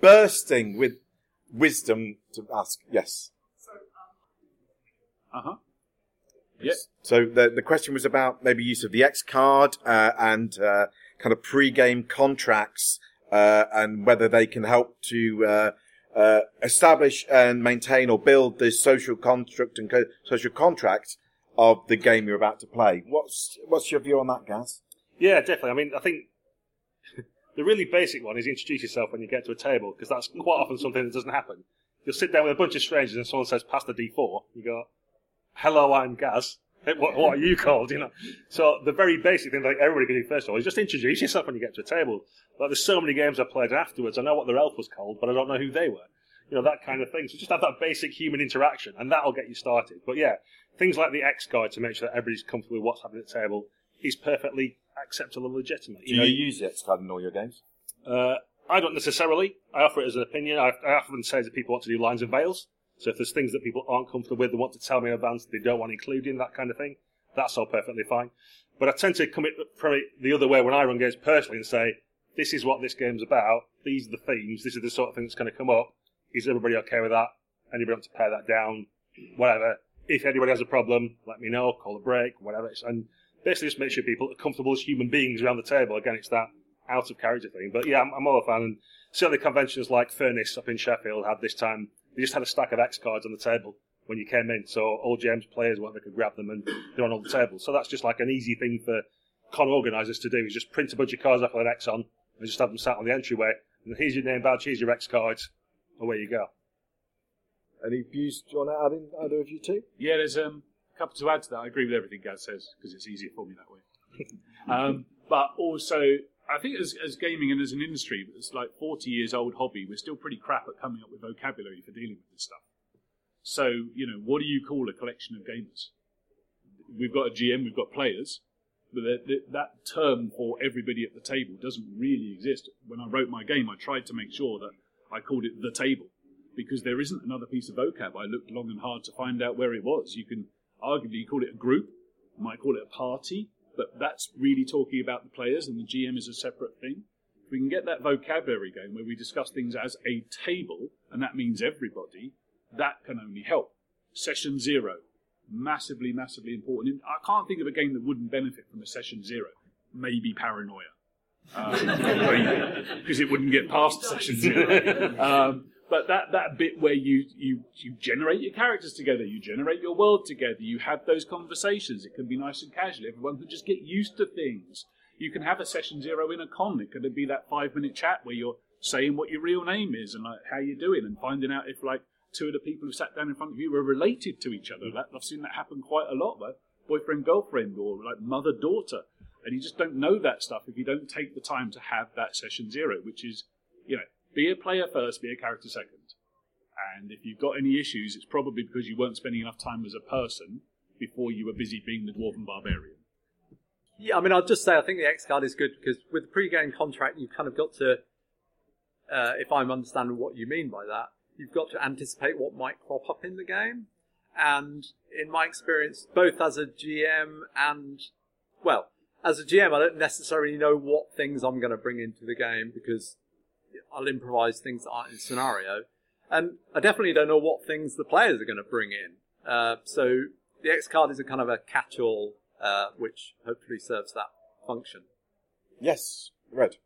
bursting with wisdom to ask. Yes. Uh huh. Yeah. So the the question was about maybe use of the X card uh, and uh, kind of pre-game contracts uh, and whether they can help to uh, uh, establish and maintain or build the social construct and co- social contract of the game you're about to play. What's what's your view on that, Gaz? Yeah, definitely. I mean, I think the really basic one is introduce yourself when you get to a table, because that's quite often something that doesn't happen. You'll sit down with a bunch of strangers and someone says, pass the D4. You go, hello, I'm Gaz. What, what are you called? [laughs] You know. So the very basic thing, like everybody can do first of all, is just introduce yourself when you get to a table. Like there's so many games I played afterwards. I know what their elf was called, but I don't know who they were. you know that kind of thing. So just have that basic human interaction, and that'll get you started. But yeah, things like the X guide to make sure that everybody's comfortable with what's happening at the table is perfectly acceptable and legitimate. Do you, use card in all your games? Uh, I don't necessarily. I offer it as an opinion. I, I often say that people want to do lines and veils. So if there's things that people aren't comfortable with, they want to tell me in advance, they don't want including that kind of thing, that's all perfectly fine. But I tend to come from it the other way when I run games personally and say, this is what this game's about. These are the themes. This is the sort of thing that's going to come up. Is everybody okay with that? Anybody want to pare that down? Whatever. If anybody has a problem, let me know. Call a break. Whatever. And basically just make sure people are comfortable as human beings around the table. Again, it's that out of character thing. But yeah, I'm, I'm all a fan. And certainly conventions like Furnace up in Sheffield had this time. They just had a stack of X cards on the table when you came in. So all James players, whatever, could grab them and they're on all the tables. So that's just like an easy thing for con organisers to do is just print a bunch of cards off with an X on and just have them sat on the entryway. And here's your name badge, here's your X cards, away you go. Any views do you want to add in, either of you two? Yeah, there's um, a couple to add to that. I agree with everything Gaz says because it's easier for me that way. [laughs] um, but also, I think as, as gaming and as an industry, it's like 40 years old hobby, we're still pretty crap at coming up with vocabulary for dealing with this stuff. So, you know, what do you call a collection of gamers? We've got a GM, we've got players, but the, the, that term for everybody at the table doesn't really exist. When I wrote my game, I tried to make sure that I called it the table because there isn't another piece of vocab. I looked long and hard to find out where it was. You can arguably you call it a group, you might call it a party, but that's really talking about the players, and the GM is a separate thing. If we can get that vocabulary going where we discuss things as a table, and that means everybody, that can only help. Session zero, massively, massively important. I can't think of a game that wouldn't benefit from a session zero. Maybe Paranoia. Because um, [laughs] it wouldn't get past session zero. [laughs] Um, but that, that bit where you, you, you generate your characters together, you generate your world together, you have those conversations. It can be nice and casual. Everyone can just get used to things. You can have a session zero in a con. It could be that five minute chat where you're saying what your real name is and like how you're doing and finding out if like two of the people who sat down in front of you were related to each other. That, I've seen that happen quite a lot, though. Boyfriend, girlfriend, or like mother, daughter. And you just don't know that stuff if you don't take the time to have that session zero, which is, you know, be a player first, be a character second. And if you've got any issues, it's probably because you weren't spending enough time as a person before you were busy being the dwarven barbarian. Yeah, I mean, I'll just say I think the X card is good because with the pre-game contract, you've kind of got to, uh, if I'm understanding what you mean by that, you've got to anticipate what might crop up in the game. And in my experience, both as a GM and, well, as a GM, I don't necessarily know what things I'm going to bring into the game because I'll improvise things that aren't in scenario. And I definitely don't know what things the players are going to bring in. Uh, so the X card is a kind of a catch-all, uh, which hopefully serves that function. Yes, Red.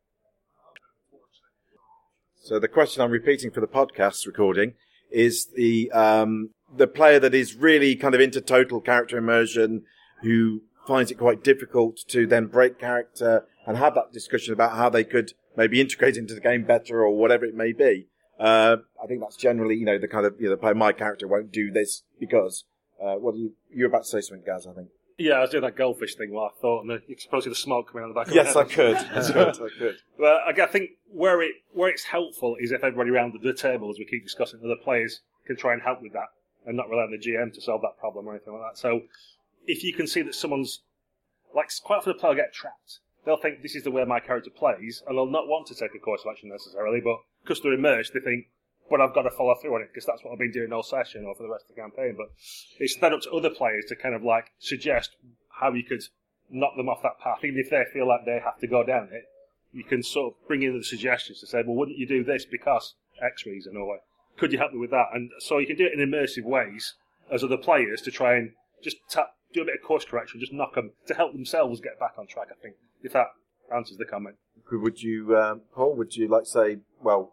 So the question I'm repeating for the podcast recording is the um, the player that is really kind of into total character immersion, who finds it quite difficult to then break character and have that discussion about how they could maybe integrate into the game better or whatever it may be. Uh, I think that's generally, you know, the kind of, you know, the player, my character won't do this because, uh, what are you, you're about to say something, Gaz, I think. Yeah, I was doing that goldfish thing while I thought, and the, you probably see the smoke coming out of the back of Yes, my I head. could. I could. [laughs] I could. But I think where it where it's helpful is if everybody around the table, as we keep discussing, other players can try and help with that, and not rely on the GM to solve that problem or anything like that. So, if you can see that someone's like quite often the player will get trapped, they'll think this is the way my character plays, and they'll not want to take a course of action necessarily, but because they're immersed, they think, but I've got to follow through on it because that's what I've been doing all session or for the rest of the campaign. But it's then up to other players to kind of like suggest how you could knock them off that path, even if they feel like they have to go down it. You can sort of bring in the suggestions to say, well, wouldn't you do this because X reason, or could you help me with that? And so you can do it in immersive ways as other players to try and just tap, do a bit of course correction, just knock them to help themselves get back on track. I think if that answers the comment. Would you, um, Paul, would you like to say, well,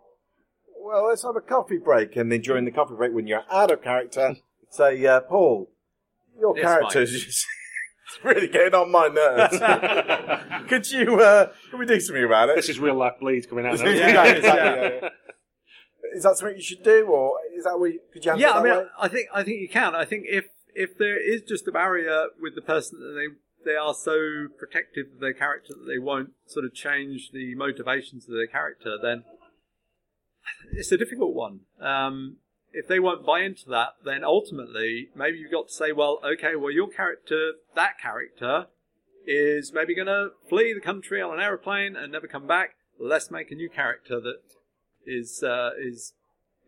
well, let's have a coffee break, and then during the coffee break, when you're out of character, [laughs] say, uh, Paul, your Yes, character is just- [laughs] really getting on my nerves. [laughs] Could you, uh, can we do something about it? This is real life bleed coming out. now. Exactly, exactly, yeah, yeah. Is that something you should do, or is that what you, could you yeah, it I mean, way? I think I think you can. I think if if there is just a barrier with the person that they they are so protective of their character that they won't sort of change the motivations of their character, then it's a difficult one. Um, if they won't buy into that, then ultimately maybe you've got to say, well, okay, well your character, that character, is maybe going to flee the country on an aeroplane and never come back. Let's make a new character that is uh, is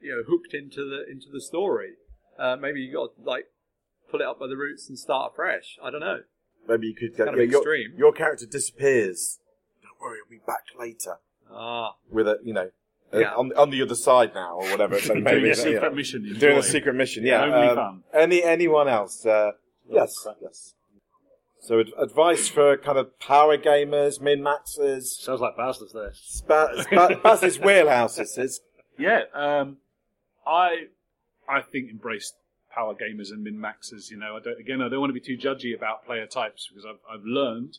you know hooked into the into the story. Uh, maybe you got like pull it up by the roots and start afresh. I don't know. Maybe you could go. Kind of yeah, your, extreme. your character disappears. Don't worry, I'll be back later. Ah, With a, you know, uh, Yeah. on on the other side now or whatever. [laughs] So maybe Doing a yeah. secret mission. doing a enjoy. secret mission. Yeah, Only um, fun. Any anyone else? Uh, yes, yes. So ad- advice for kind of power gamers, min maxers, Sounds like Bastards there. spa- spa- [laughs] Baz's wheelhouse. This is. Yeah, um, I I think embrace power gamers and min maxers. You know, I don't, again, I don't want to be too judgy about player types because I've I've learned,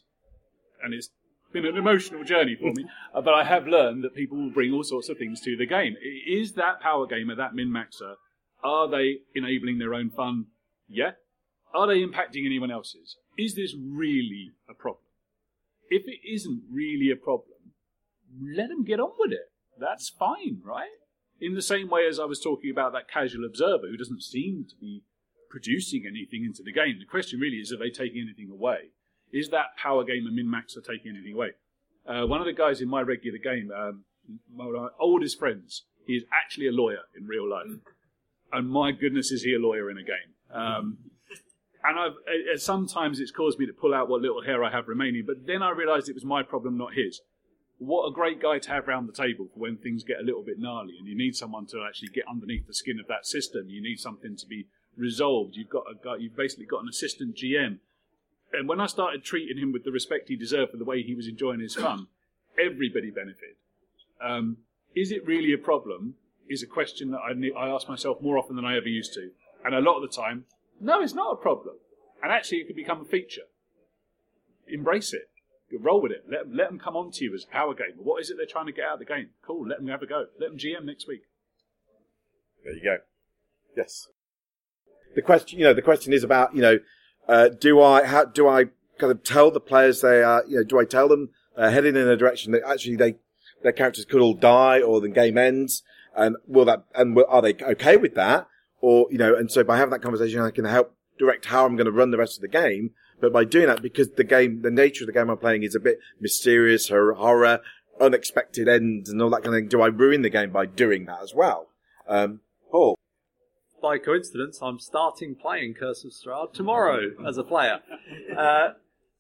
and it's been an emotional journey for me. uh, [laughs] but I have learned that people will bring all sorts of things to the game. Is that power gamer, that min maxer, are they enabling their own fun? Yeah. Are they impacting anyone else's? Is this really a problem? If it isn't really a problem, let them get on with it. That's fine, right? In the same way as I was talking about that casual observer who doesn't seem to be producing anything into the game. The question really is, are they taking anything away? Is that power gamer min max maxer taking anything away? Uh, one of the guys in my regular game, um, one of my oldest friends, he is actually a lawyer in real life, and my goodness, is he a lawyer in a game? Um, and I've uh, uh, sometimes it's caused me to pull out what little hair I have remaining, but then I realised it was my problem, not his what a great guy to have round the table for when things get a little bit gnarly and you need someone to actually get underneath the skin of that system. You need something to be resolved. You've got a guy, you've basically got an assistant GM. And when I started treating him with the respect he deserved for the way he was enjoying his fun, everybody benefited. Um, is it really a problem? Is a question that I, I ask myself more often than I ever used to. And a lot of the time, no, it's not a problem. And actually, it could become a feature. Embrace it roll with it. Let, let them come on to you as power gamer. What is it they're trying to get out of the game? Cool, let them have a go. Let them GM next week. There you go. Yes. The question, you know, the question is about, you know, uh, do I, how, do I kind of tell the players they are, you know, do I tell them uh, heading in a direction that actually they, their characters could all die or the game ends? And will that, and will, are they okay with that? Or, you know, and so by having that conversation, I can help direct how I'm going to run the rest of the game. But by doing that, because the game, the nature of the game I'm playing is a bit mysterious, horror, unexpected ends and all that kind of thing, do I ruin the game by doing that as well? Um, Paul. by coincidence, I'm starting playing Curse of Strahd tomorrow as a player. Uh,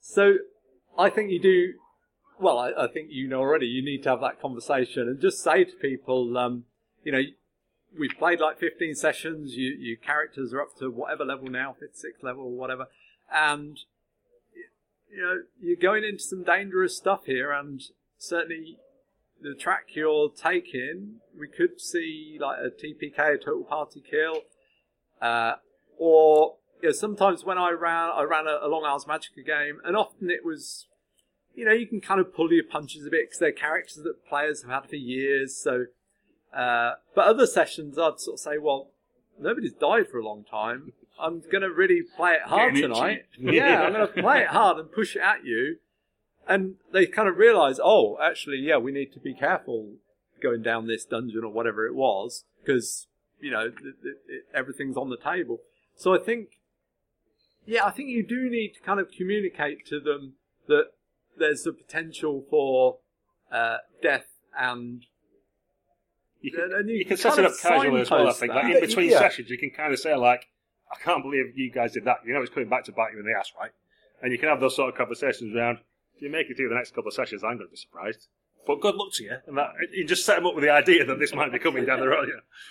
so I think you do. Well, I, I think you know already. You need to have that conversation and just say to people, um, you know, we've played like 15 sessions. You, your characters are up to whatever level now, fifth, sixth level, or whatever, and you know you're going into some dangerous stuff here, and certainly the track you're taking, we could see like a TPK, a total party kill, uh, or you know, sometimes when I ran, I ran a, a Long Ars Magica game, and often it was, you know, you can kind of pull your punches a bit because they're characters that players have had for years. So, uh, but other sessions, I'd sort of say, well, nobody's died for a long time. I'm going to really play it hard Getting itchy. tonight. yeah, I'm going [laughs] to play it hard and push it at you. And they kind of realize, oh, actually, yeah, we need to be careful going down this dungeon or whatever it was because you know th- th- it, everything's on the table. So I think, yeah, I think you do need to kind of communicate to them that there's a potential for uh, death and You can, And you you can set it up casually as well, I think. that. Like in between Yeah. sessions, you can kind of say, like, I can't believe you guys did that. You know it's coming back to bite you in the ass, right? And you can have those sort of conversations around, if you make it through the next couple of sessions, I'm going to be surprised. But good luck to you. And that, you just set them up with the idea that this might be coming down the road.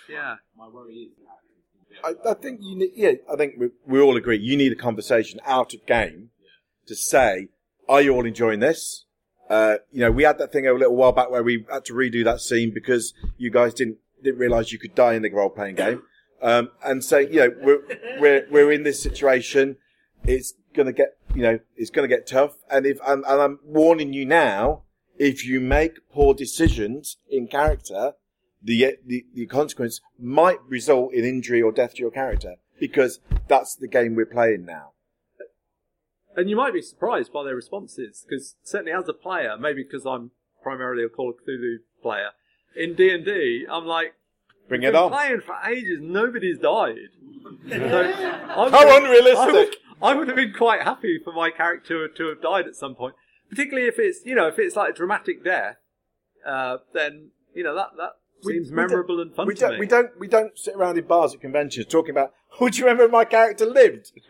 Yeah. yeah. My worry is I, I think you need, yeah, I think we, we all agree you need a conversation out of game to say, are you all enjoying this? Uh, you know, we had that thing a little while back where we had to redo that scene because you guys didn't, didn't realize you could die in the role playing game. Um, and so you know, we're, we're, we're in this situation. It's to get, you know, it's to get tough. And if, and, and I'm warning you now, if you make poor decisions in character, the, the the consequence might result in injury or death to your character because that's the game we're playing now. And you might be surprised by their responses because certainly as a player, maybe because I'm primarily a Call of Cthulhu player, in D and D, I'm like, Bring it on. playing for ages, nobody's died. So [laughs] I How would- unrealistic. I would, I would have been quite happy for my character to have died at some point, particularly if it's you know if it's like a dramatic death, uh, then you know that that We- seems memorable and fun we to don't, me. we don't we don't sit around in bars at conventions talking about oh do you remember my character lived [laughs]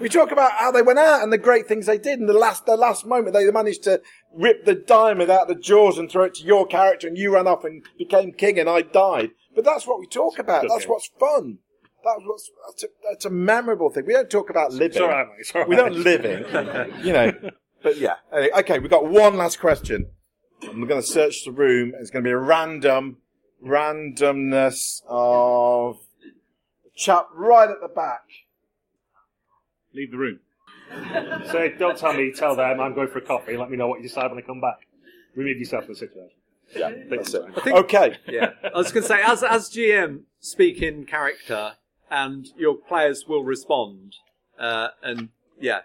we talk about how they went out and the great things they did and the last the last moment they managed to rip the diamond out of the jaws and throw it to your character and you ran off and became king and I died but that's what we talk about that's what's fun that's what's that's a, that's a memorable thing we don't talk about living It's all right, mate. It's all right. we don't live in, you know. [laughs] But yeah. Okay, we've got one last question. And we're going to search the room. It's going to be a random, randomness of chap right at the back. Leave the room. Say, don't tell me, tell them I'm going for a coffee. Let me know what you decide when I come back. Remove yourself from the situation. Yeah, that's it. I think- Okay. yeah, I was going to say, as as GM, speak in character, and your players will respond. Uh, and yeah,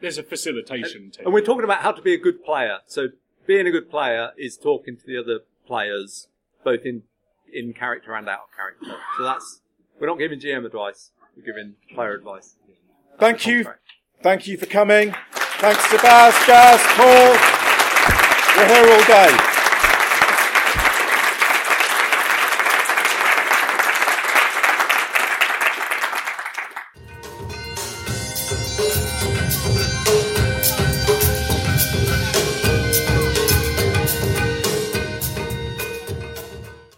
There's a facilitation team. and we're talking about how to be a good player. So being a good player is talking to the other players, both in in character and out of character. So that's we're not giving GM advice; we're giving player advice. Thank you. Thank you for coming. Thanks to Baz, Gaz, Paul. We're here all day.